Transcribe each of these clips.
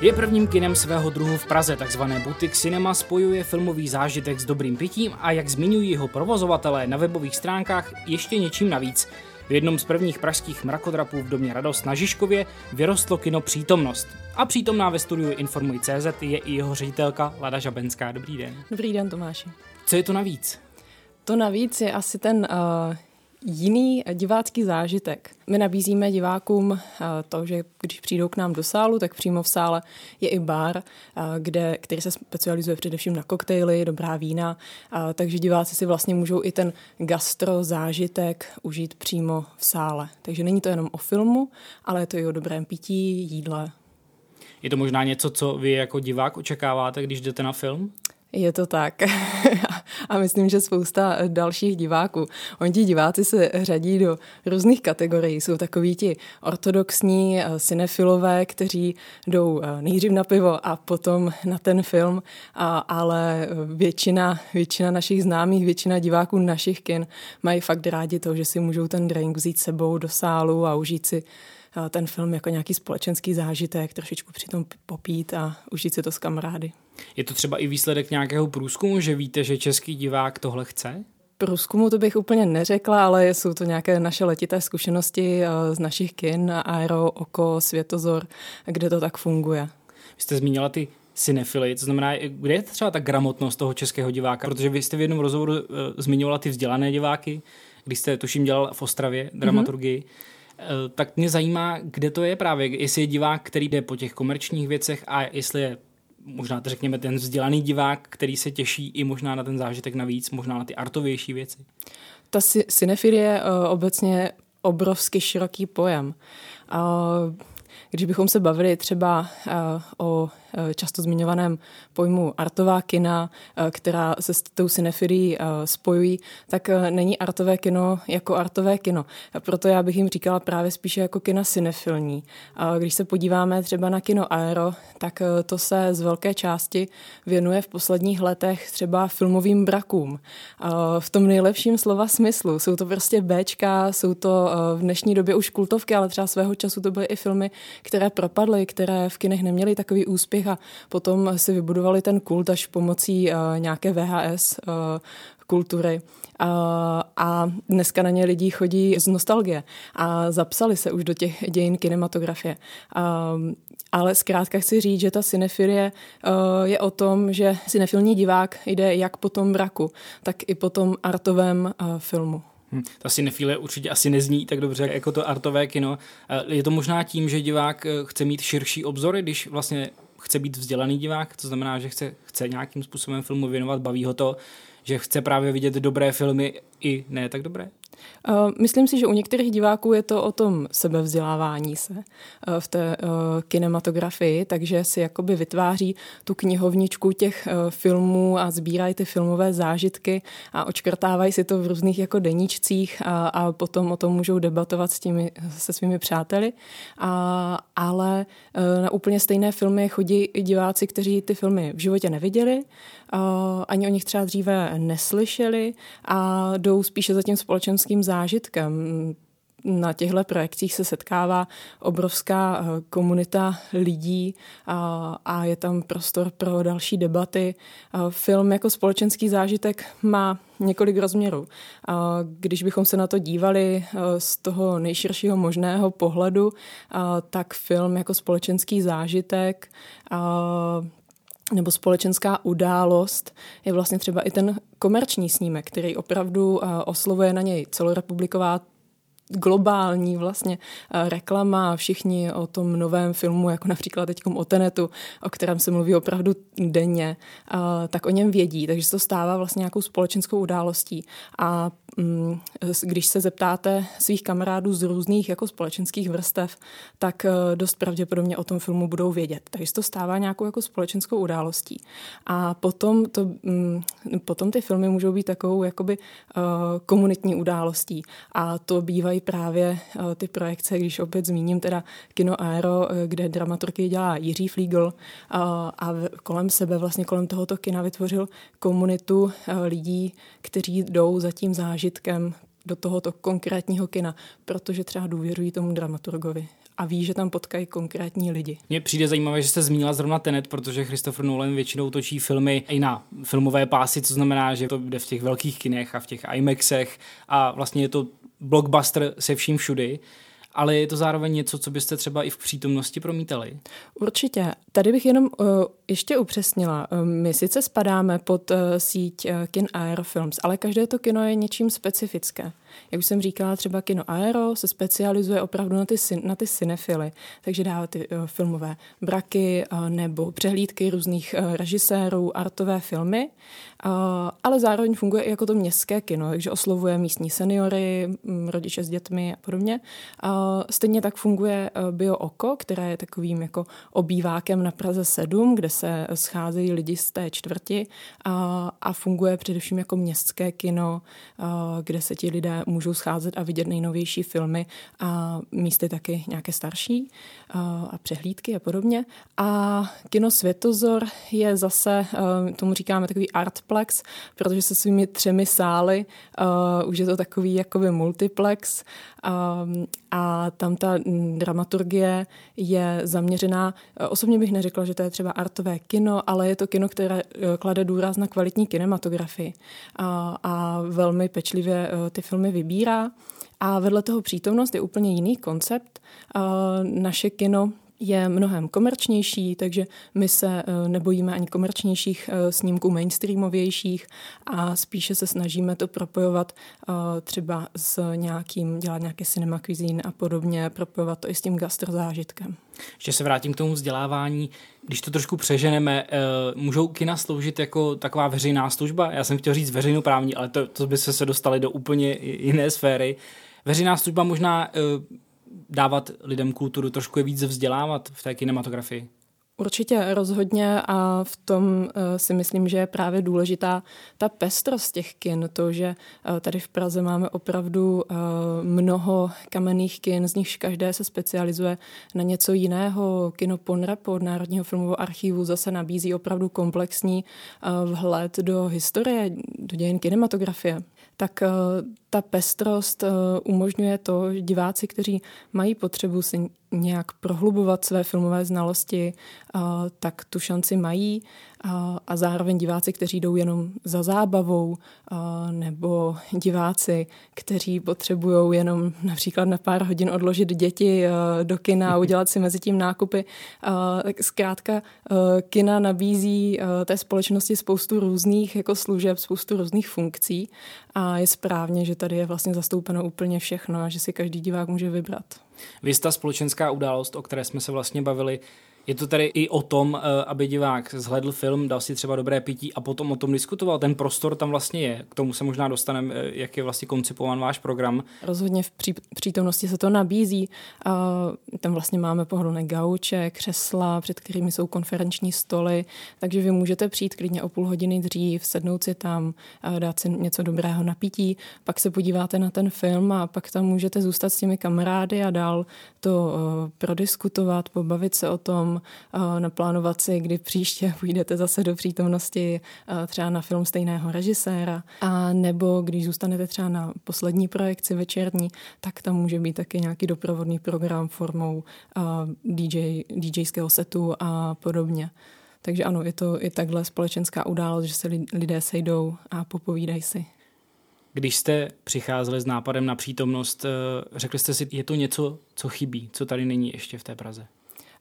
Je prvním kinem svého druhu v Praze, takzvané Butik Cinema spojuje filmový zážitek s dobrým pitím a jak zmiňují jeho provozovatelé na webových stránkách ještě něčím navíc. V jednom z prvních pražských mrakodrapů v domě Radost na Žižkově vyrostlo kino Přítomnost. A přítomná ve studiu Informuj CZ je i jeho ředitelka Lada Žabenská. Dobrý den. Dobrý den, Tomáši. Co je to navíc? To navíc je asi ten uh, jiný divácký zážitek. My nabízíme divákům uh, to, že když přijdou k nám do sálu, tak přímo v sále je i bar, uh, kde, který se specializuje především na koktejly, dobrá vína, uh, takže diváci si vlastně můžou i ten gastro zážitek užít přímo v sále. Takže není to jenom o filmu, ale je to i o dobrém pití, jídle. Je to možná něco, co vy jako divák očekáváte, když jdete na film? Je to tak. a myslím, že spousta dalších diváků. Oni ti diváci se řadí do různých kategorií. Jsou takoví ti ortodoxní cinefilové, eh, kteří jdou eh, nejdřív na pivo a potom na ten film, a, ale většina, většina našich známých, většina diváků našich kin mají fakt rádi to, že si můžou ten drink vzít sebou do sálu a užít si eh, ten film jako nějaký společenský zážitek, trošičku přitom popít a užít si to s kamarády. Je to třeba i výsledek nějakého průzkumu, že víte, že český divák tohle chce? Průzkumu to bych úplně neřekla, ale jsou to nějaké naše letité zkušenosti eh, z našich kin, Aero, Oko, Světozor, kde to tak funguje. Vy jste zmínila ty cinefily, to znamená, kde je třeba ta gramotnost toho českého diváka? Protože vy jste v jednom rozhovoru uh, zmiňovala ty vzdělané diváky, když jste, tuším, dělal v Ostravě dramaturgii. Mm-hmm. Tak mě zajímá, kde to je právě, jestli je divák, který jde po těch komerčních věcech a jestli je možná to řekněme ten vzdělaný divák, který se těší i možná na ten zážitek navíc, možná na ty artovější věci. Ta cinefilie je uh, obecně obrovsky široký pojem. Když bychom se bavili třeba uh, o Eh, často zmiňovaném pojmu artová kina, eh, která se s tou cinefilií eh, spojují, tak není artové kino jako artové kino. Proto já bych jim říkala právě spíše jako kina cinefilní. Když se podíváme třeba na kino Aero, tak to se z velké části věnuje v posledních letech třeba filmovým brakům. V tom nejlepším slova smyslu. Jsou to prostě Bčka, jsou to v dnešní době už kultovky, ale třeba svého času to byly i filmy, které propadly, které v kinech neměly takový úspěch a potom si vybudovali ten kult až pomocí uh, nějaké VHS uh, eh, kultury. Uh, a dneska na ně lidi chodí z nostalgie a zapsali se už do těch dějin kinematografie. Ale zkrátka chci říct, že ta cinefilie je o tom, že cinefilní divák jde jak po tom mraku, tak i po tom artovém filmu. Hmm. Ta cinefilie určitě asi nezní tak dobře jako to artové kino. Je to možná tím, že divák chce mít širší obzory, když vlastně chce být vzdělaný divák, to znamená, že chce, chce nějakým způsobem filmu věnovat, baví ho to, že chce právě vidět dobré filmy i ne tak dobré? Uh, myslím si, že u některých diváků je to o tom sebevzdělávání se uh, v té uh, kinematografii, takže si jakoby vytváří tu knihovničku těch filmů a sbírají ty filmové zážitky a očkrtávají si to v různých jako deníčcích a, a potom o tom můžou debatovat s těmi, se svými přáteli. A, ale na úplně stejné filmy chodí i diváci, kteří ty filmy v životě neviděli, ani o nich třeba dříve neslyšeli a jdou spíše za tím společenským zážitkem. Na těchto projekcích se setkává obrovská eh, komunita lidí a, a je tam prostor pro další debaty. Film jako společenský zážitek má několik rozměrů. Když bychom se na to dívali eh, z toho nejširšího možného pohledu, tak film jako společenský zážitek nebo společenská událost je vlastně třeba i ten komerční snímek, který opravdu eh, oslovuje na něj celorepubliková globální vlastně eh, reklama, všichni o tom novém filmu, jako například teď o Tenetu, o kterém se mluví opravdu denně, eh, tak o něm vědí, takže se to stává vlastně nějakou společenskou událostí. A když se zeptáte svých kamarádů z různých jako společenských vrstev, tak eh, dost pravděpodobně o tom filmu budou vědět. Takže to stává nějakou jako společenskou událostí. A potom, to, mm, potom ty filmy můžou být takovou jakoby komunitní událostí. A to bývají právě eh, ty projekce, když opět zmíním teda Kino Aero, eh, kde dramaturgii dělá Jiří Flígl a, kolem sebe, vlastně kolem tohoto kina vytvořil komunitu eh, lidí, kteří jdou za tím zážitkem do tohoto konkrétního kina, protože třeba důvěřují tomu dramaturgovi a ví, že tam potkají konkrétní lidi. Mně přijde zajímavé, že jste zmínila zrovna Tenet, protože Christopher Nolan většinou točí filmy i na filmové pásy, co znamená, že to jde v těch velkých kinech a v těch IMAXech a vlastně je to blockbuster se vším všudy ale je to zároveň něco, co byste třeba i v přítomnosti promítali? Určitě. Tady bych jenom uh, ještě upřesnila. Uh, my sice spadáme pod uh, síť uh, kin Aerofilms, ale každé to kino je něčím specifické. Jak už jsem říkala, třeba kino Aero se specializuje opravdu na ty, na ty cinefily, takže dává ty uh, filmové braky nebo přehlídky různých režisérů, artové filmy, ale zároveň funguje i jako to městské kino, takže oslovuje místní seniory, um, rodiče s dětmi a podobně. Stejně tak funguje Bio Oko, které je takovým jako obývákem na Praze 7, kde se scházejí lidi z té čtvrti a, a funguje především jako městské kino, uh, kde se ti lidé můžou scházet a vidět nejnovější filmy a místy taky nějaké starší a přehlídky a podobně. A kino Světozor je zase, tomu říkáme takový artplex, protože se svými třemi sály už je to takový jakoby multiplex a tam ta dramaturgie je zaměřená, osobně bych neřekla, že to je třeba artové kino, ale je to kino, které e, klade důraz na kvalitní kinematografii a, a velmi pečlivě e, ty filmy vybírá. A vedle toho přítomnost je úplně jiný koncept. Naše kino je mnohem komerčnější, takže my se eh, nebojíme ani komerčnějších eh, snímků mainstreamovějších a spíše se snažíme to propojovat eh, třeba s nějakým, dělat nějaké cinema cuisine a podobně, propojovat to i s tím gastrozážitkem. Ještě se vrátím k tomu vzdělávání. Když to trošku přeženeme, můžou kina sloužit jako taková veřejná služba? Já jsem chtěl říct veřejnoprávní, ale to, to by se, se dostali do úplně jiné sféry. Veřejná služba možná dávat lidem kulturu, trošku je víc vzdělávat v té kinematografii? Určitě rozhodně a v tom uh, si myslím, že je právě důležitá ta pestrost těch kin, to, že uh, tady v Praze máme opravdu uh, mnoho kamenných kin, z nichž každé se specializuje na něco jiného. Kino Ponrep od Národního filmového archivu zase nabízí opravdu komplexní vhled do historie, do dějin kinematografie tak ta pestrost eh, umožňuje to, že diváci, kteří mají potřebu si nějak prohlubovat své filmové znalosti, tak tu šanci mají a zároveň diváci, kteří jdou jenom za zábavou nebo diváci, kteří potřebují jenom například na pár hodin odložit děti do kina a udělat si mezi tím nákupy. Tak zkrátka kina nabízí té společnosti spoustu různých jako služeb, spoustu různých funkcí a je správně, že tady je vlastně zastoupeno úplně všechno a že si každý divák může vybrat. Vy ta společenská událost, o které jsme se vlastně bavili, je to tady i o tom, eh, aby divák zhledl film, dal si třeba dobré pití a potom o tom diskutoval. Ten prostor tam vlastně je. K tomu se možná dostaneme, eh, jak je vlastně koncipován váš program. Rozhodně v pří, přítomnosti se to nabízí. Tam vlastně máme pohodlné gauče, křesla, před kterými jsou konferenční stoly, takže vy můžete přijít klidně o půl hodiny dřív, sednout si tam, dát si něco dobrého na pití, pak se podíváte na ten film a pak tam můžete zůstat s těmi kamarády a dál to eh, prodiskutovat, pobavit se o tom, naplánovat si, kdy příště půjdete zase do přítomnosti třeba na film stejného režiséra, a nebo když zůstanete třeba na poslední projekci večerní, tak tam může být taky nějaký doprovodný program formou DJ, DJského setu a podobně. Takže ano, je to i takhle společenská událost, že se lidé sejdou a popovídají si. Když jste přicházeli s nápadem na přítomnost, eh, řekli jste si, je to něco, co chybí, co tady není ještě v té Praze?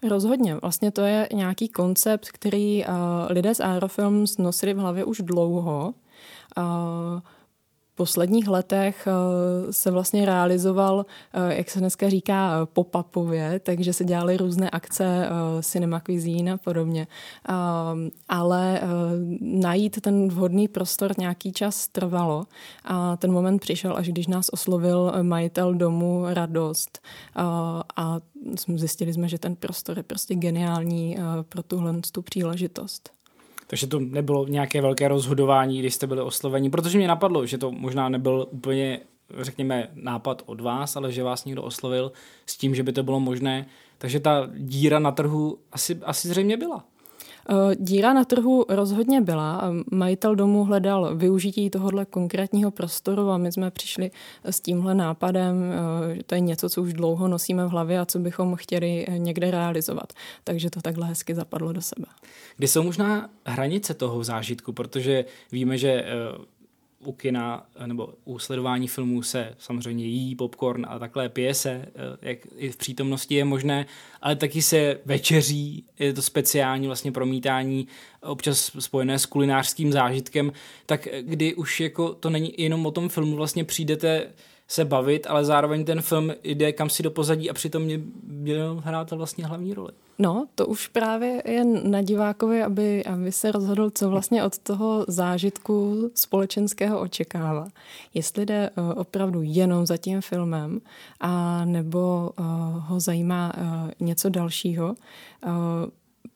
Rozhodně. Vlastně to je nějaký koncept, který uh, lidé z Aerofilms nosili v hlavě už dlouho. Uh, posledních letech eh, se vlastně realizoval, jak se dneska říká, pop-upově, takže se dělaly různé akce cinema cuisine a podobně. Ale najít ten vhodný prostor nějaký čas trvalo a ten moment přišel, až když nás oslovil majitel domu Radost a zjistili jsme, že ten prostor je prostě geniální pro tuhle tu příležitost. Takže to nebylo nějaké velké rozhodování, když jste byli osloveni, protože mě napadlo, že to možná nebyl úplně, řekněme, nápad od vás, ale že vás někdo oslovil s tím, že by to bylo možné. Takže ta díra na trhu asi, asi zřejmě byla. Díra na trhu rozhodně byla. Majitel domu hledal využití tohohle konkrétního prostoru a my jsme přišli s tímhle nápadem, že to je něco, co už dlouho nosíme v hlavě a co bychom chtěli někde realizovat. Takže to takhle hezky zapadlo do sebe. Kdy jsou možná hranice toho zážitku, protože víme, že u kina nebo u sledování filmů se samozřejmě jí popcorn a takhle pije se, eh, jak i v přítomnosti je možné, ale taky se večeří, je to speciální vlastně promítání, občas spojené s kulinářským zážitkem, tak kdy už jako to není jenom o tom filmu, vlastně přijdete se bavit, ale zároveň ten film jde kam si do pozadí a přitom mě měl hrát vlastně hlavní roli. No, to už právě je na divákovi, aby, aby se rozhodl, co vlastně od toho zážitku společenského očekává. Jestli jde uh, opravdu jenom za tím filmem, a nebo uh, ho zajímá uh, něco dalšího.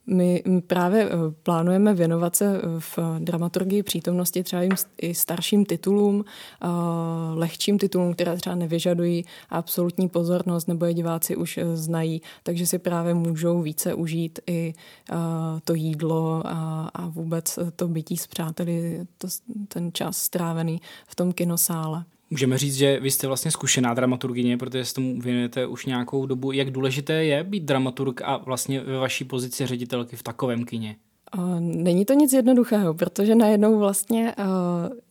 My právě eh, plánujeme věnovat se eh, v dramaturgii přítomnosti třeba i starším titulům, eh, lehčím titulům, které třeba nevyžadují absolutní pozornost nebo je diváci už znají, takže si právě můžou více užít i to jídlo a, vůbec to bytí s přáteli, ten čas strávený v tom kinosále. Můžeme říct, že vy jste vlastně zkušená dramaturgině, protože se tomu věnujete už nějakou dobu. Jak důležité je být dramaturg a vlastně ve vaší pozici ředitelky v takovém kině? Není to nic jednoduchého, protože najednou vlastně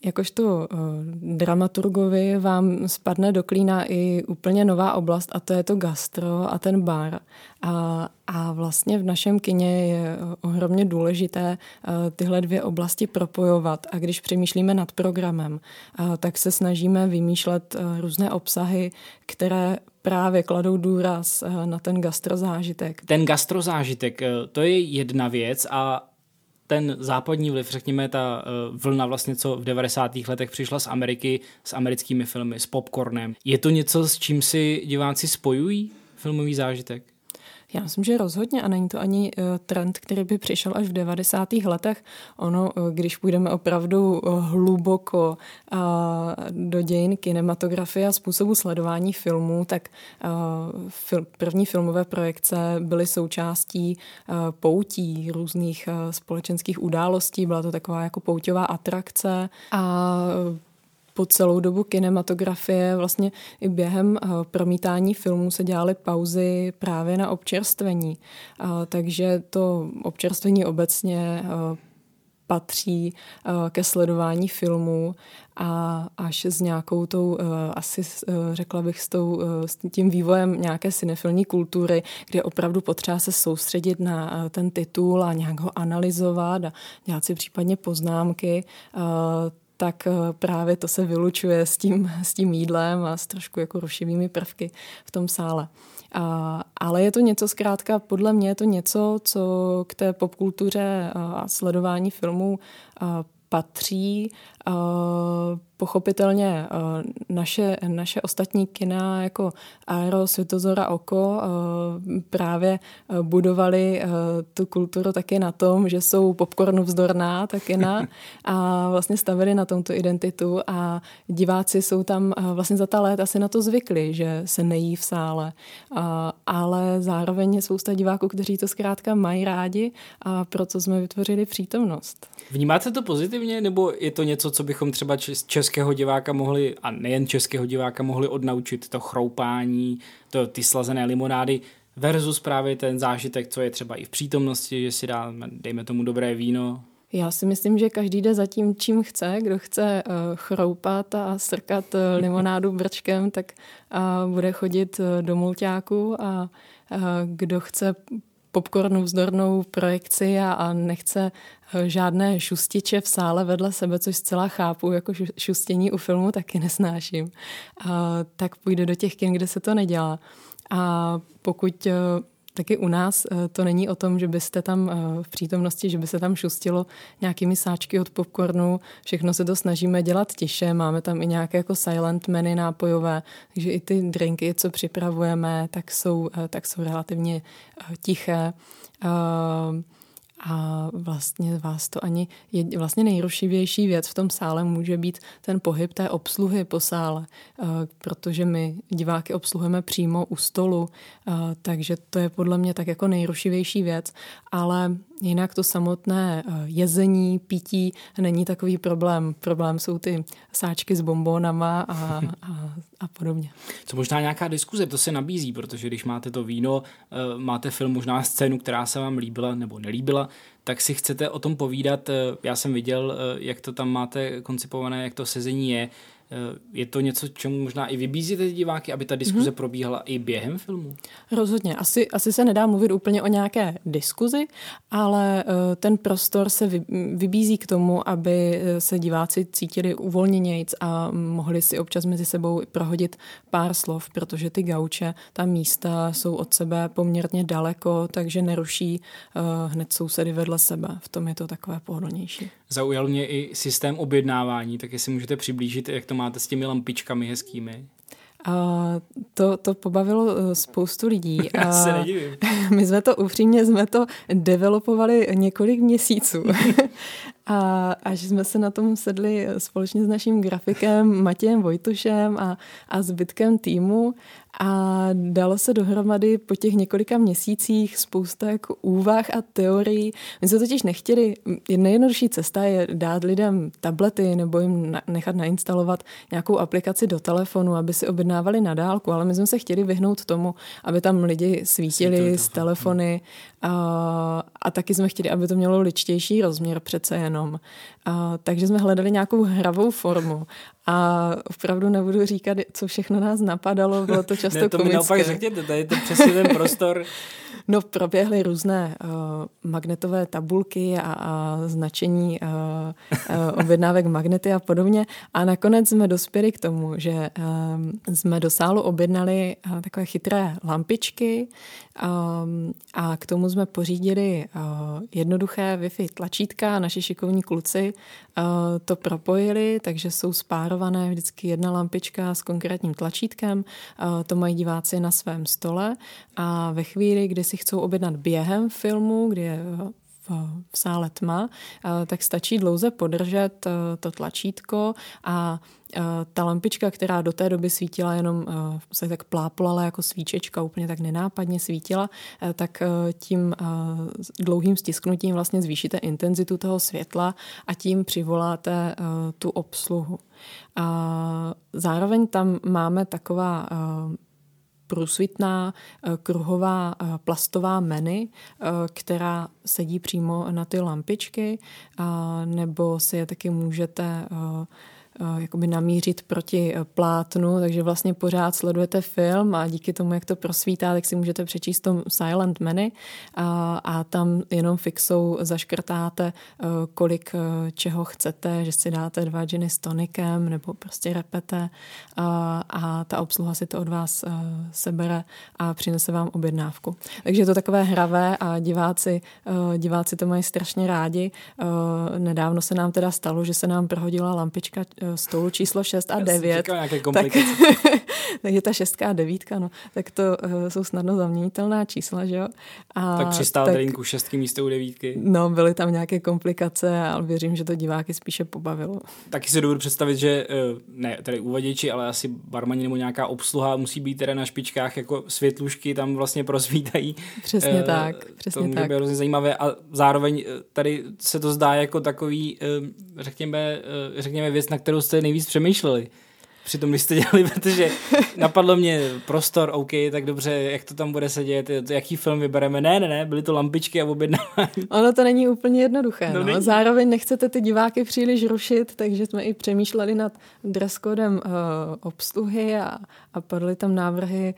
jakožto dramaturgovi vám spadne do klína i úplně nová oblast a to je to gastro a ten bar. A, a vlastně v našem kině je ohromně důležité tyhle dvě oblasti propojovat a když přemýšlíme nad programem, tak se snažíme vymýšlet různé obsahy, které právě kladou důraz na ten gastrozážitek. Ten gastrozážitek, to je jedna věc a ten západní vliv, řekněme ta eh, vlna vlastně, co v 90. letech přišla z Ameriky, s americkými filmy, s popcornem. Je to něco, s čím si diváci spojují filmový zážitek? Já myslím, že rozhodně a není to ani uh, trend, který by přišel až v 90. letech. Ono, uh, když půjdeme opravdu uh, hluboko do dějin kinematografie a způsobu sledování filmů, tak první filmové projekce byly součástí poutí různých společenských událostí. Byla to taková jako pouťová atrakce a po celou dobu kinematografie, vlastně i během eh, promítání filmů se dělaly pauzy právě na občerstvení. Takže to občerstvení obecně eh, patří eh, ke sledování filmů a až s nějakou tou, asi řekla bych, s, tou, s tím vývojem nějaké cinefilní kultury, kde opravdu potřeba se soustředit na ten titul a nějak ho analyzovat a dělat si případně poznámky, tak eh, právě to se vylučuje s tím, s tím jídlem a s trošku jako rušivými prvky v tom sále. A, ale je to něco zkrátka, podle mě je to něco, co k té popkultuře a sledování filmů patří. Pochopitelně naše, naše ostatní kina jako Aero, Světozora, Oko právě budovali tu kulturu taky na tom, že jsou popcornu vzdorná ta kina a vlastně stavili na tomto identitu a diváci jsou tam vlastně za ta léta si na to zvykli, že se nejí v sále, ale zároveň je spousta diváků, kteří to zkrátka mají rádi a proto jsme vytvořili přítomnost. Vnímáte to pozitivně, nebo je to něco, co bychom třeba českého diváka mohli, a nejen českého diváka, mohli odnaučit, to chroupání, to, ty slazené limonády, versus právě ten zážitek, co je třeba i v přítomnosti, že si dá, dejme tomu, dobré víno, já si myslím, že každý jde za tím, čím chce. Kdo chce uh, chroupat a strkat uh, limonádu brčkem, tak uh, bude chodit do mulťáku a kdo chce popcornu vzdornou projekci a, a nechce eh, žádné šustiče v sále vedle sebe, což zcela chápu, jako šustění u filmu taky nesnáším, a, tak půjde do těch kin, kde se to nedělá. A pokud eh, taky u nás eh, to není o tom, že byste tam eh, v přítomnosti, že by se tam šustilo nějakými sáčky od popcornu. Všechno se to snažíme dělat tiše. Máme tam i nějaké jako silent menu nápojové, takže i ty drinky, co připravujeme, tak jsou, eh, tak jsou relativně tiché. A vlastně vás to ani, je, vlastně nejrušivější věc v tom sále může být ten pohyb té obsluhy po sále, protože my diváky obsluhujeme přímo u stolu, takže to je podle mě tak jako nejrušivější věc, ale jinak to samotné jezení, pití není takový problém. Problém jsou ty sáčky s bombónama a, a, a podobně. Co možná nějaká diskuze, to se nabízí, protože když máte to víno, máte film, možná scénu, která se vám líbila nebo nelíbila, tak si chcete o tom povídat. Já jsem viděl, jak to tam máte koncipované, jak to sezení je. Je to něco, čemu možná i vybízíte diváky, aby ta diskuze mm-hmm. probíhala i během filmu? Rozhodně. Asi, asi se nedá mluvit úplně o nějaké diskuzi, ale eh, ten prostor se vybízí k tomu, aby eh, se diváci cítili uvolněnějc a mohli si občas mezi sebou prohodit pár slov, protože ty gauče, ta místa jsou od sebe poměrně daleko, takže neruší uh, hned sousedy vedle sebe. V tom je to takové pohodlnější. Zaujal mě i systém objednávání, tak jestli můžete přiblížit, jak to máte s těmi lampičkami hezkými. A to, to pobavilo eh, spoustu lidí. Já se nedivím. My jsme to upřímně jsme to developovali několik měsíců. a až jsme se na tom sedli společně s naším grafikem Matějem Vojtušem a, a zbytkem týmu a dalo se dohromady po těch několika měsících spousta jako úvah a teorií. My jsme totiž nechtěli, nejjednodušší cesta je dát lidem tablety nebo jim nechat nainstalovat nějakou aplikaci do telefonu, aby si objednávali na dálku, ale my jsme se chtěli vyhnout tomu, aby tam lidi svítili z telefony a, a taky jsme chtěli, aby to mělo ličtější rozměr přece jenom. A, takže jsme hledali nějakou hravou formu. A opravdu nebudu říkat, co všechno nás napadalo, bylo to často ne, to komické. mi naopak řekněte, tady je to přesně ten prostor. No, proběhly různé uh, magnetové tabulky a, a značení uh, uh, objednávek magnety a podobně. A nakonec jsme dospěli k tomu, že uh, jsme do sálu objednali uh, takové chytré lampičky um, a k tomu jsme pořídili uh, jednoduché Wi-Fi tlačítka. Naši šikovní kluci uh, to propojili, takže jsou spárované vždycky jedna lampička s konkrétním tlačítkem. To mají diváci na svém stole a ve chvíli, kdy si chcou objednat během filmu, kdy je v, sále tma, tak stačí dlouze podržet e, to tlačítko a e, ta lampička, která do té doby svítila jenom, se tak pláplala jako svíčečka, úplně tak nenápadně svítila, tak tím dlouhým stisknutím vlastně zvýšíte intenzitu toho světla a tím přivoláte tu obsluhu. A zároveň tam máme taková průsvitná eh, kruhová eh, plastová meny, eh, která sedí přímo na ty lampičky, nebo si je taky můžete jakoby namířit proti eh, plátnu, takže vlastně pořád sledujete film a díky tomu, jak to prosvítá, tak si můžete přečíst tom silent menu a, a tam jenom fixou zaškrtáte, eh, kolik čeho chcete, že si dáte dva džiny s tonikem nebo prostě repete a, a ta obsluha si to od vás sebere a přinese vám objednávku. Takže je to takové hravé a diváci, diváci to mají strašně rádi. Nedávno se nám teda stalo, že se nám prohodila lampička stolu číslo 6 a 9. Tak, takže ta šestka a devítka, no, tak to uh, jsou snadno zaměnitelná čísla, že jo. A, tak přistál tak, drinku šestky místo u devítky. No, byly tam nějaké komplikace, ale věřím, že to diváky spíše pobavilo. Taky si dovedu představit, že uh, ne, tady uvaděči, ale asi barmani nebo nějaká obsluha musí být teda na špičkách, jako světlušky tam vlastně prosvítají. Přesně uh, tak, přesně to může tak. být hrozně zajímavé a zároveň tady se to zdá jako takový, řekněme, řekněme věc, na kterou jste nejvíc přemýšleli při tom, když jste dělali, protože napadlo mě prostor, OK, tak dobře, jak to tam bude sedět, jaký film vybereme. Ne, ne, ne, byly to lampičky a objednávání. Ono to není úplně jednoduché. No, no. Zároveň nechcete ty diváky příliš rušit, takže jsme i přemýšleli nad dresscodem uh, obsluhy a, a padly tam návrhy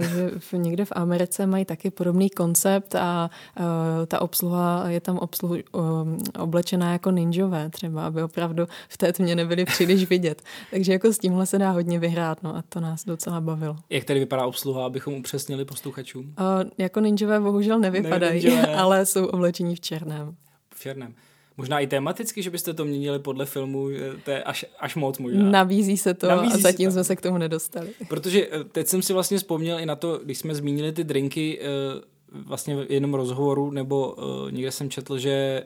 že v, někde v Americe mají taky podobný koncept a ta obsluha je tam obsluhu, um, oblečená jako ninjové třeba, aby opravdu v té tmě nebyli příliš vidět. Takže jako s tímhle se dá hodně vyhrát no, a to nás docela bavilo. Jak tady vypadá obsluha, abychom upřesnili posluchačům? Uh, jako ninjové bohužel nevypadají, ne, ale jsou oblečení v černém. V černém. Možná i tematicky, že byste to měnili podle filmu, to je až, až moc možná. Nabízí se to Nabízí a zatím to. jsme se k tomu nedostali. Protože eh, teď jsem si vlastně vzpomněl i na to, když jsme zmínili ty drinky, eh, vlastně v jednom rozhovoru, nebo uh, někde jsem četl, že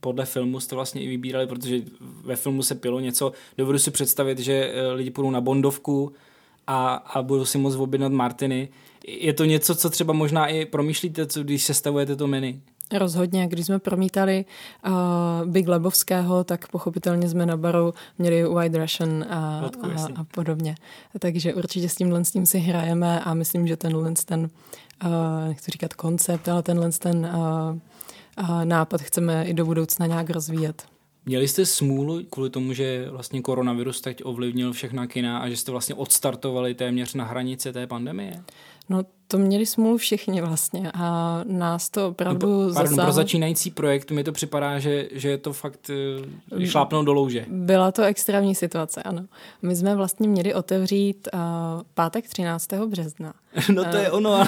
podle filmu jste vlastně i vybírali, protože ve filmu se pilo něco. Dovedu si představit, že lidi půjdou na Bondovku a, a budou si moc objednat Martiny. Je to něco, co třeba možná i promýšlíte, co, když sestavujete to menu? Rozhodně, když jsme promítali uh, Big Lebovského, tak pochopitelně jsme na baru měli White Russian a, a, a podobně. Takže určitě s tímhle s tím si hrajeme a myslím, že tenhle ten, uh, nechci říkat koncept, ale tenhle ten uh, uh, nápad chceme i do budoucna nějak rozvíjet. Měli jste smůlu kvůli tomu, že vlastně koronavirus teď ovlivnil všechna kina a že jste vlastně odstartovali téměř na hranici té pandemie? No to měli smůlu všichni vlastně a nás to opravdu no, pardon, zasáhlo. pro začínající projekt mi to připadá, že, že je to fakt uh, šlápnout do louže. Byla to extrémní situace, ano. My jsme vlastně měli otevřít uh, pátek 13. března. No to je ono.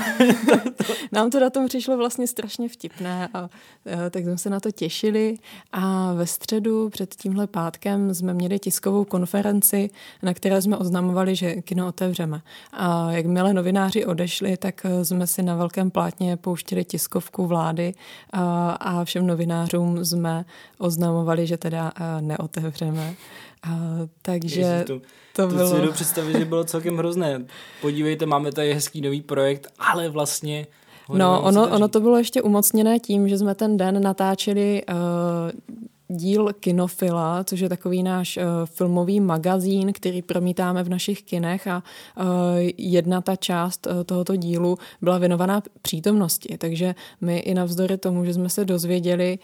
Nám to datum přišlo vlastně strašně vtipné a uh, tak jsme se na to těšili a ve středu před tímhle pátkem jsme měli tiskovou konferenci, na které jsme oznamovali, že kino otevřeme. A jakmile novináři odešli, tak eh, jsme si na velkém plátně pouštěli tiskovku vlády a, a všem novinářům jsme oznamovali, že teda eh, neotevřeme. A, takže Ježi, to, to, to bylo... si jdu představit, že bylo celkem hrozné. Podívejte, máme tady hezký nový projekt, ale vlastně No, ono, ono to bylo ještě umocněné tím, že jsme ten den natáčeli uh, díl Kinofila, což je takový náš uh, filmový magazín, který promítáme v našich kinech a uh, jedna ta část uh, tohoto dílu byla věnovaná přítomnosti, takže my i navzdory tomu, že jsme se dozvěděli,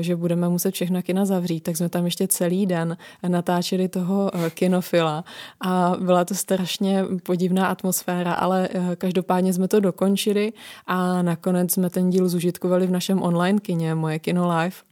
že budeme muset všechna kina zavřít, tak jsme tam ještě celý den natáčeli toho Kinofila. A byla to strašně podivná atmosféra, ale každopádně jsme to dokončili a nakonec jsme ten díl zužitkovali v našem online kině, moje Kino Live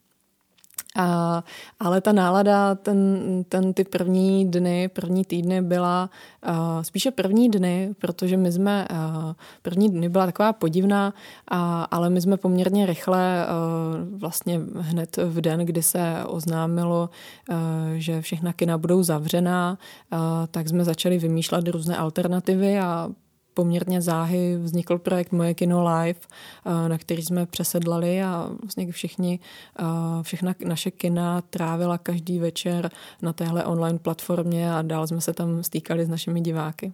a, ale ta nálada, ten, ten ty první dny, první týdny byla uh, spíše první dny, protože my jsme, uh, první dny byla taková podivná, uh, ale my jsme poměrně rychle, uh, vlastně hned v den, kdy se oznámilo, uh, že všechna kina budou zavřená, uh, tak jsme začali vymýšlet různé alternativy a poměrně záhy vznikl projekt Moje kino live, eh, na který jsme přesedlali a vlastně všichni, eh, všechna naše kina trávila každý večer na téhle online platformě a dál jsme se tam stýkali s našimi diváky.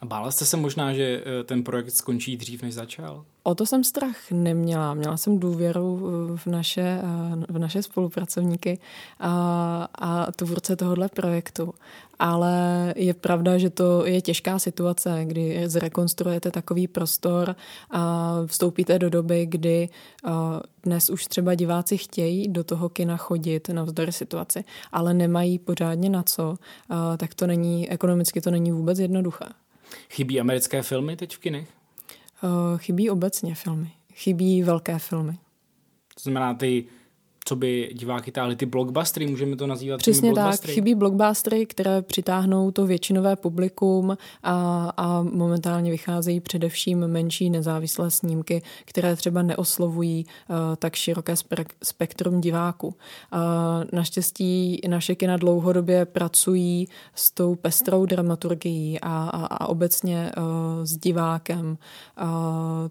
A bála jste se možná, že eh, ten projekt skončí dřív, než začal? O to jsem strach neměla. Měla jsem důvěru v naše, v naše spolupracovníky a, a tvůrce tohohle projektu ale je pravda, že to je těžká situace, kdy zrekonstruujete takový prostor a vstoupíte do doby, kdy dnes už třeba diváci chtějí do toho kina chodit navzdory situaci, ale nemají pořádně na co, tak to není, ekonomicky to není vůbec jednoduché. Chybí americké filmy teď v kinech? Chybí obecně filmy. Chybí velké filmy. To znamená ty co by diváky táhly ty blockbustery, můžeme to nazývat Přesně tak, chybí blockbustery, které přitáhnou to většinové publikum a, a momentálně vycházejí především menší nezávislé snímky, které třeba neoslovují uh, tak široké spektrum diváků. Uh, naštěstí naše kina dlouhodobě pracují s tou pestrou dramaturgií a, a, a obecně uh, s divákem. Uh,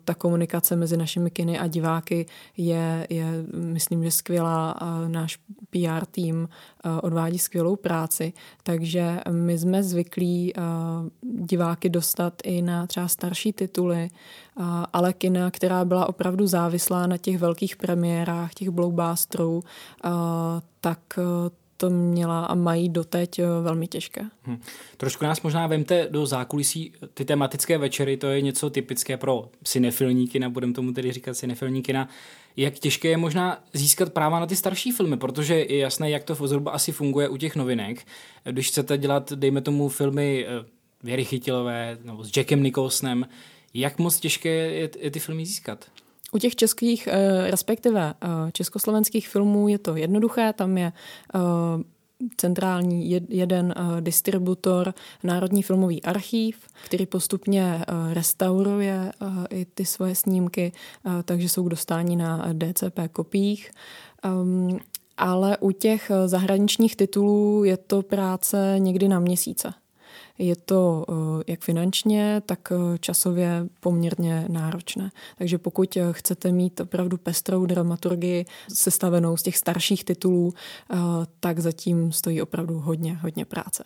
ta komunikace mezi našimi kiny a diváky je, je myslím, že skvělá skvělá, náš PR tým odvádí skvělou práci, takže my jsme zvyklí diváky dostat i na třeba starší tituly, ale kina, která byla opravdu závislá na těch velkých premiérách, těch blockbusterů, tak to měla a mají doteď eh, velmi těžké. Hmm. Trošku nás možná vemte do zákulisí ty tematické večery, to je něco typické pro cinefilní kina, budeme tomu tedy říkat cinefilní kina. Jak těžké je možná získat práva na ty starší filmy, protože je jasné, jak to zhruba asi funguje u těch novinek. Když chcete dělat, dejme tomu, filmy eh, Věry Chytilové nebo s Jackem Nicholsonem, jak moc těžké je, ty filmy získat? U těch českých, eh, respektive eh, československých filmů je to jednoduché, tam je eh, centrální jeden distributor Národní filmový archív, který postupně restauruje i ty svoje snímky, takže jsou k dostání na DCP kopiích. Ehm, ale u těch zahraničních titulů je to práce někdy na měsíce. Je to jak finančně, tak časově poměrně náročné. Takže pokud chcete mít opravdu pestrou dramaturgii sestavenou z těch starších titulů, tak zatím stojí opravdu hodně, hodně práce.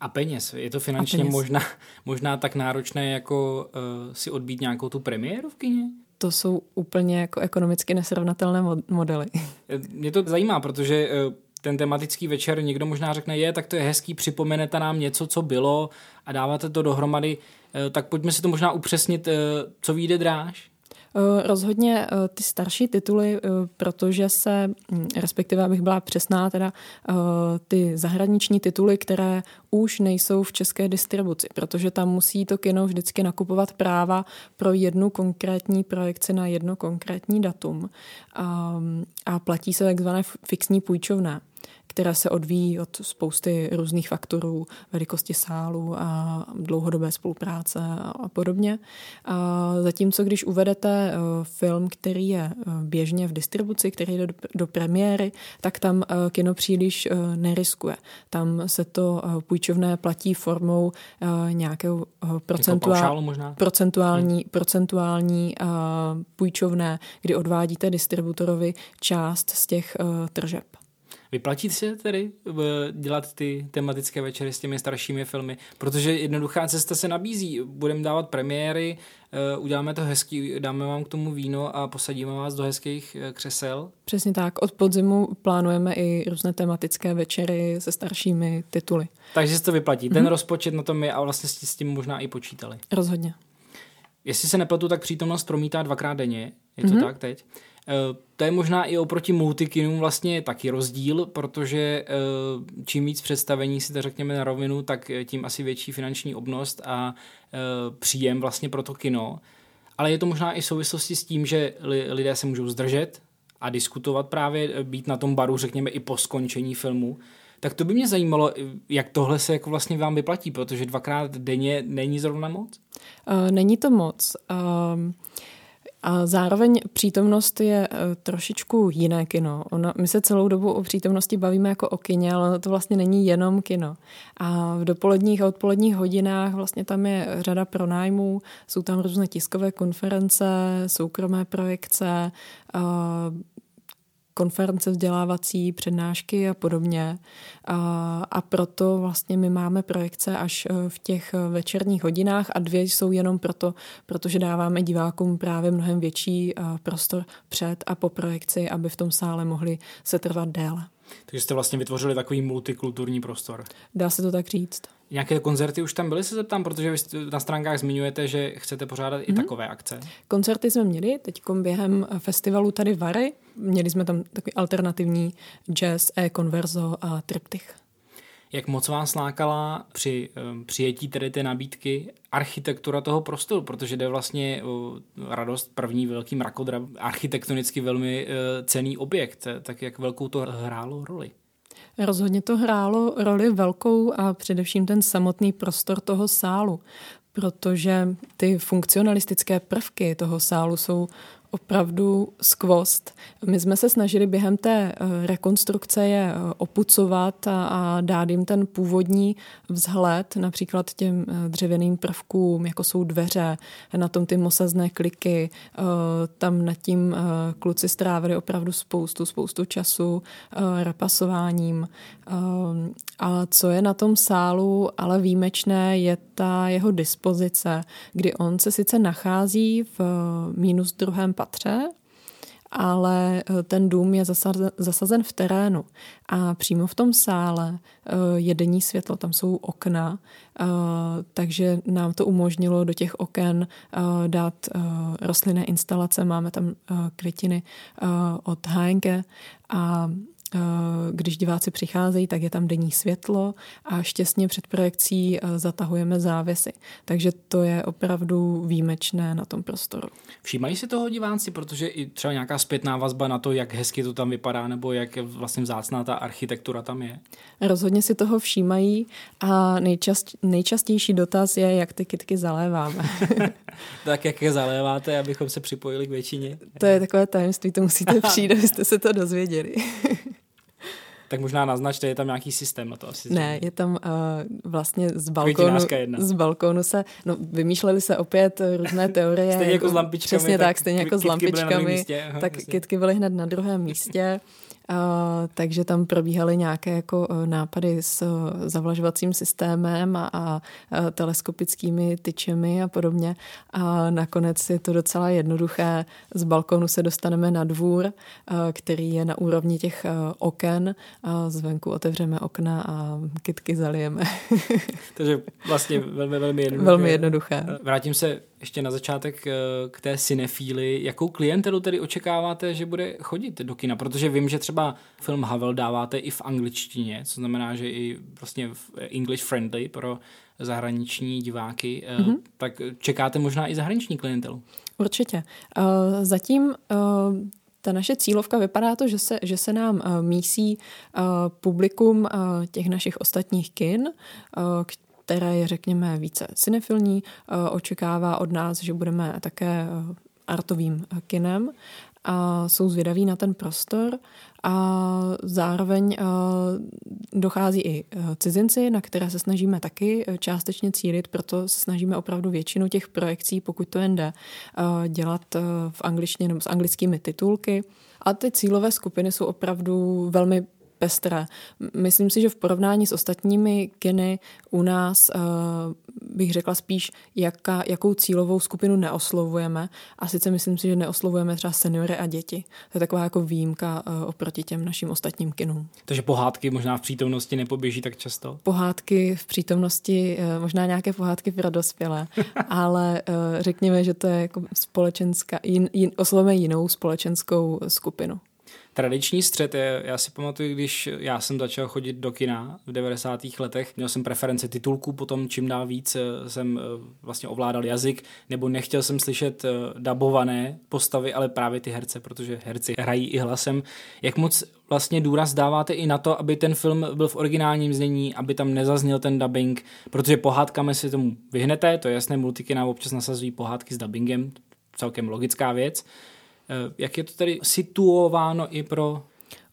A peněz. Je to finančně možná, možná tak náročné, jako uh, si odbít nějakou tu premiéru v kině? To jsou úplně jako ekonomicky nesrovnatelné modely. Mě to zajímá, protože uh, ten tematický večer někdo možná řekne, je, tak to je hezký, připomenete nám něco, co bylo a dáváte to dohromady, uh, tak pojďme si to možná upřesnit, uh, co vyjde dráž. Eh, rozhodně eh, ty starší tituly, eh, protože se, hm, respektive abych byla přesná, teda ty zahraniční tituly, které už nejsou v české distribuci, protože tam musí to kino vždycky nakupovat práva pro jednu konkrétní projekci na jedno konkrétní datum. A, a platí se takzvané fixní půjčovné která se odvíjí od spousty různých faktorů, velikosti sálu a dlouhodobé spolupráce a podobně. A zatímco když uvedete eh, film, který je eh, běžně v distribuci, který jde do, premiéry, tak tam eh, kino příliš neriskuje. Tam se to půjčovné platí formou nějakého procentuál, možná? procentuální, hmm. procentuální půjčovné, kdy odvádíte distributorovi část z těch tržeb. Vyplatí se tedy eh, dělat ty tematické večery s těmi staršími filmy? Protože jednoduchá cesta se nabízí. Budeme dávat premiéry, eh, uděláme to hezký, dáme vám k tomu víno a posadíme vás do hezkých eh, křesel. Přesně tak. Od podzimu plánujeme i různé tematické večery se staršími tituly. Takže se to vyplatí. Mm-hmm. Ten mhm. rozpočet na tom je a vlastně s tím možná i počítali. Rozhodně. Jestli se nepletu, tak přítomnost promítá dvakrát denně. Je to mm-hmm. tak teď? Eh, to je možná i oproti multikinům vlastně taky rozdíl, protože eh, čím víc představení si to řekněme na rovinu, tak eh, tím asi větší finanční obnost a příjem vlastně pro to kino. Ale je to možná i v souvislosti s tím, že lidé se můžou zdržet a diskutovat právě, být na tom baru, řekněme, i po skončení filmu. Tak to by mě zajímalo, jak tohle se jako vlastně vám vyplatí, protože dvakrát denně není zrovna moc? Uh, není to moc. Uh, a zároveň přítomnost je e, trošičku jiné kino. Ono, my se celou dobu o přítomnosti bavíme jako o kině, ale to vlastně není jenom kino. A v dopoledních a odpoledních hodinách vlastně tam je řada pronájmů, jsou tam různé tiskové konference, soukromé projekce, konference vzdělávací, přednášky a podobně. A, proto vlastně my máme projekce až e, v těch večerních hodinách a dvě jsou jenom proto, protože dáváme divákům právě mnohem větší e, prostor před a po projekci, aby v tom sále mohli se trvat déle. Takže jste vlastně vytvořili takový multikulturní prostor. Dá se to tak říct. Nějaké koncerty už tam byly, se zeptám, protože vy na stránkách zmiňujete, že chcete pořádat mm-hmm. i mhm. takové akce. Koncerty jsme měli teď během festivalu tady Vary. Měli jsme tam takový alternativní jazz, e-converzo a triptych. Jak moc vás lákala při přijetí tedy té nabídky architektura toho prostoru, protože jde vlastně o radost první velký mrakodrap, architektonicky velmi uh, cený objekt, tak jak velkou to hrálo roli? Rozhodně to hrálo roli velkou a především ten samotný prostor toho sálu, protože ty funkcionalistické prvky toho sálu jsou opravdu skvost. My jsme se snažili během té eh, rekonstrukce je eh, opucovat a, a dát jim ten původní vzhled, například těm eh, dřevěným prvkům, jako jsou dveře, na tom ty mosazné kliky. Tam nad tím kluci strávili opravdu spoustu, spoustu času repasováním. A co je na tom sálu ale výjimečné, je ta jeho dispozice, kdy on se sice nachází v minus druhém patře, ale eh, ten dům je zasazen, v terénu. A přímo v tom sále eh, je denní světlo, tam jsou okna, eh, takže nám to umožnilo do těch oken dát rostlinné instalace, máme tam květiny od HNG a když diváci přicházejí, tak je tam denní světlo a štěstně před projekcí eh, zatahujeme závěsy. Takže to je opravdu výjimečné na tom prostoru. Všímají si toho diváci, protože i třeba nějaká zpětná vazba na to, jak hezky to tam vypadá, nebo jak vlastně vzácná ta architektura tam je? Rozhodně si toho všímají a nejčast, nejčastější dotaz je, jak ty kytky zaléváme. tak jak je zaléváte, abychom se připojili k většině? To je takové tajemství, to musíte přijít, abyste se to dozvěděli. Tak možná naznačte, je tam nějaký systém na to asi. Ne, je tam uh, vlastně z balkónu, z balkónu se, no vymýšleli se opět různé teorie. stejně jako s lampičkami. Přesně tak, stejně jako s lampičkami. Místě, aha, tak vlastně. kitky byly hned na druhém místě. Takže tam probíhaly nějaké jako uh, nápady s uh, zavlažovacím systémem a, a uh, teleskopickými tyčemi a podobně. A nakonec je to docela jednoduché. Z balkonu se dostaneme na dvůr, který je na úrovni těch oken. A zvenku otevřeme okna a kytky zalijeme. takže vlastně velmi, velmi jednoduché. Velmi jednoduché. Vrátím se ještě na začátek k té cinefíli. Jakou klientelu tedy očekáváte, že bude chodit do kina? Protože vím, že třeba třeba film Havel dáváte i v angličtině, co znamená, že i vlastně English friendly pro zahraniční diváky, mm-hmm. tak čekáte možná i zahraniční klientelu? Určitě. Uh, zatím uh, ta naše cílovka vypadá to, že se, že se nám uh, mísí uh, publikum uh, těch našich ostatních kin, uh, které je, řekněme, více cinefilní, očekává od nás, že budeme také artovým kinem a jsou zvědaví na ten prostor a zároveň dochází i cizinci, na které se snažíme taky e, částečně cílit, proto se snažíme opravdu většinu těch projekcí, pokud to jen jde, dělat e, v angličtině nebo s anglickými titulky. A ty cílové skupiny jsou opravdu velmi pestré. Myslím si, že v porovnání s ostatními kiny u nás bych řekla spíš, jaká, jakou cílovou skupinu neoslovujeme. A sice myslím si, že neoslovujeme třeba seniory a děti. To je taková jako výjimka uh, oproti těm našim ostatním kinům. Takže pohádky možná v přítomnosti nepoběží tak často? Pohádky v přítomnosti, uh, možná nějaké pohádky pro dospělé, ale uh, řekněme, že to je jako společenská, jin, jin, oslovujeme jinou společenskou skupinu tradiční střed je, já si pamatuju, když já jsem začal chodit do kina v 90. letech, měl jsem preference titulků, potom čím dál víc eh, jsem eh, vlastně ovládal jazyk, nebo nechtěl jsem slyšet eh, dabované postavy, ale právě ty herce, protože herci hrají i hlasem. Jak moc vlastně důraz dáváte i na to, aby ten film byl v originálním znění, aby tam nezazněl ten dubbing, protože pohádkami si tomu vyhnete, to je jasné, multikina občas nasazují pohádky s dubbingem, celkem logická věc. Eh, jak je to tady situováno i pro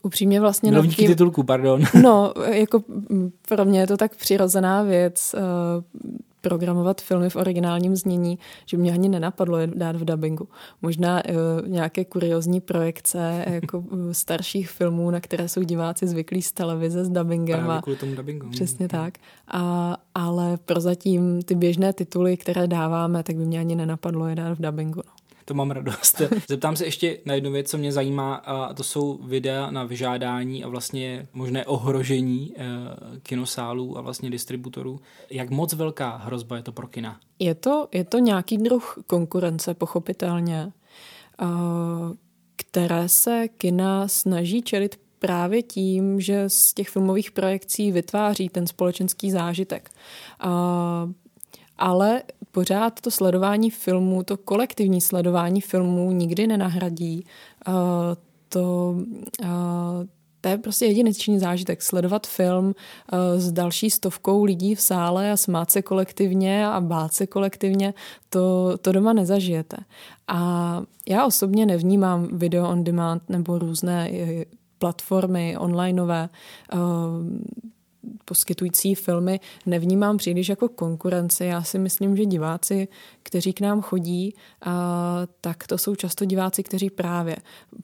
Upřímně vlastně... Milovníky tím... titulku, pardon. No, jako pro mě je to tak přirozená věc uh, programovat filmy v originálním znění, že mě ani nenapadlo je dát v dubbingu. Možná uh, nějaké kuriozní projekce jako starších filmů, na které jsou diváci zvyklí z televize s dubbingem. Právě a, kvůli tomu dubbingu. Přesně tak. A, ale prozatím ty běžné tituly, které dáváme, tak by mě ani nenapadlo je dát v dubbingu. No to mám radost. Zeptám se ještě na jednu věc, co mě zajímá, a to jsou videa na vyžádání a vlastně možné ohrožení e, kinosálů a vlastně distributorů. Jak moc velká hrozba je to pro kina? Je to, je to nějaký druh konkurence, pochopitelně, e, které se kina snaží čelit právě tím, že z těch filmových projekcí vytváří ten společenský zážitek. E, ale pořád to sledování filmů, to kolektivní sledování filmů nikdy nenahradí uh, to, uh, to je prostě jedinečný zážitek. Sledovat film uh, s další stovkou lidí v sále a smát se kolektivně a bát se kolektivně, to, to doma nezažijete. A já osobně nevnímám video on demand nebo různé platformy onlineové uh, poskytující filmy nevnímám příliš jako konkurenci. Já si myslím, že diváci, kteří k nám chodí, tak to jsou často diváci, kteří právě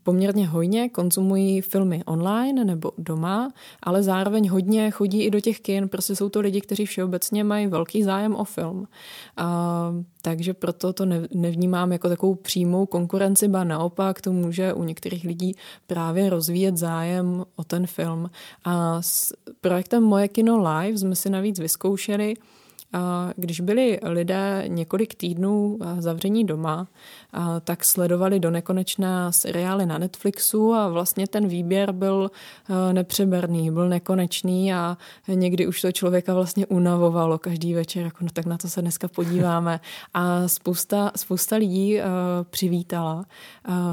poměrně hojně konzumují filmy online nebo doma, ale zároveň hodně chodí i do těch kin, prostě jsou to lidi, kteří všeobecně mají velký zájem o film. Takže proto to nevnímám jako takovou přímou konkurenci, ba naopak to může u některých lidí právě rozvíjet zájem o ten film. A s projektem Moje kino live jsme si navíc vyzkoušeli, když byli lidé několik týdnů zavření doma, tak sledovali do nekonečná seriály na Netflixu a vlastně ten výběr byl nepřeberný, byl nekonečný a někdy už to člověka vlastně unavovalo každý večer, jako no tak na to se dneska podíváme. A spousta, spousta lidí přivítala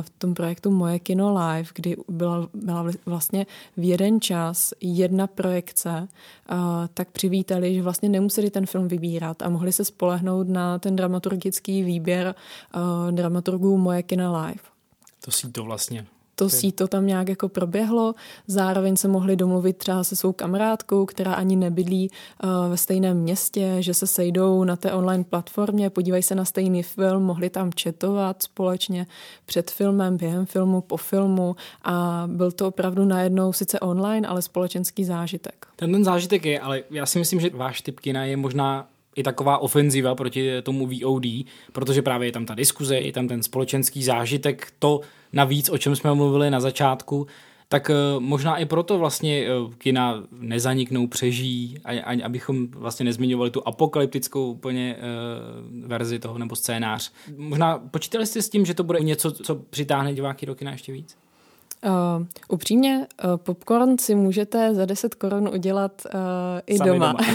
v tom projektu Moje kino live, kdy byla, byla vlastně v jeden čas jedna projekce, tak přivítali, že vlastně nemuseli ten film vybírat a mohli se spolehnout na ten dramaturgický výběr dramaturgů Moje kina live. To si to vlastně to síto tam nějak jako proběhlo. Zároveň se mohli domluvit třeba se svou kamarádkou, která ani nebydlí uh, ve stejném městě, že se sejdou na té online platformě, podívají se na stejný film, mohli tam četovat společně před filmem, během filmu, po filmu a byl to opravdu najednou sice online, ale společenský zážitek. Ten, ten zážitek je, ale já si myslím, že váš typ kina je možná i taková ofenziva proti tomu VOD, protože právě je tam ta diskuze, je tam ten společenský zážitek, to navíc, o čem jsme mluvili na začátku, tak eh, možná i proto vlastně eh, kina nezaniknou, přežijí, abychom vlastně nezmiňovali tu apokalyptickou úplně uh, verzi toho nebo scénář. Možná počítali jste s tím, že to bude něco, co přitáhne diváky do kina ještě víc? Uh, upřímně, uh, popcorn si můžete za 10 korun udělat uh, i Sami doma. doma.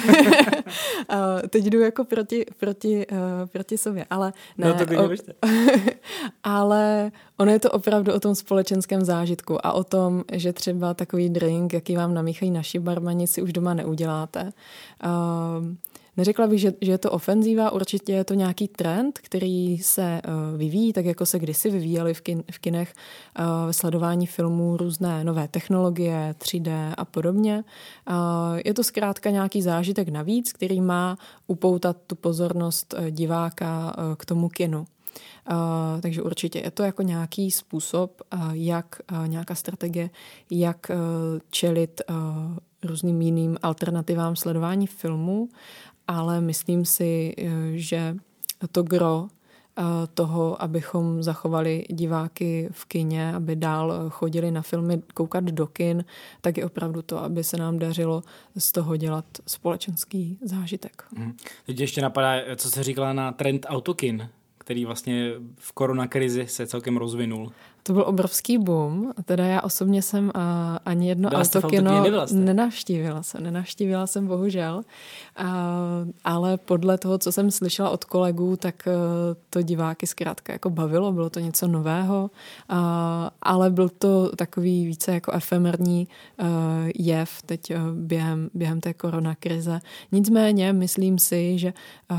uh, teď jdu jako proti, proti, uh, proti sobě, ale ne. No to o, ale ono je to opravdu o tom společenském zážitku a o tom, že třeba takový drink, jaký vám namíchají naši barmani, si už doma neuděláte. Uh, Neřekla bych, že, že je to ofenzíva, určitě je to nějaký trend, který se uh, vyvíjí, tak jako se kdysi vyvíjely v, kin, v kinech uh, sledování filmů různé nové technologie, 3D a podobně. Uh, je to zkrátka nějaký zážitek navíc, který má upoutat tu pozornost diváka uh, k tomu kinu. Uh, takže určitě je to jako nějaký způsob, uh, jak uh, nějaká strategie, jak čelit různým jiným alternativám sledování filmu ale myslím si, eh, že to gro eh, toho, abychom zachovali diváky v kině, aby dál chodili na filmy, koukat do kin, tak je opravdu to, aby se nám dařilo z toho dělat společenský zážitek. Hmm. Teď ještě napadá, co se říkala na trend autokin, který vlastně v koronakrizi se celkem rozvinul. To byl obrovský boom. Teda já osobně jsem uh, ani jedno byla autokino nenavštívila jsem. Nenavštívila jsem bohužel. Uh, ale podle toho, co jsem slyšela od kolegů, tak uh, to diváky zkrátka jako bavilo. Bylo to něco nového. Uh, ale byl to takový více jako efemerní uh, jev teď uh, během, během té koronakrize. Nicméně myslím si, že uh,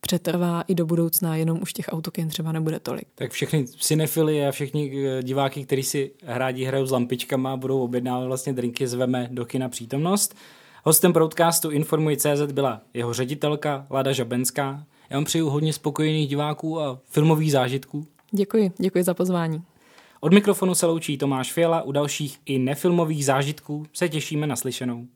přetrvá i do budoucna, jenom už těch autokin třeba nebude tolik. Tak všechny cinefily a všichni eh, diváky, kteří si rádi hrajou s lampičkama budou objednávat vlastně drinky, zveme do kina přítomnost. Hostem broadcastu Informuj CZ byla jeho ředitelka Lada Žabenská. Já vám přeju hodně spokojených diváků a filmových zážitků. Děkuji, děkuji za pozvání. Od mikrofonu se loučí Tomáš Fiala, u dalších i nefilmových zážitků se těšíme na slyšenou.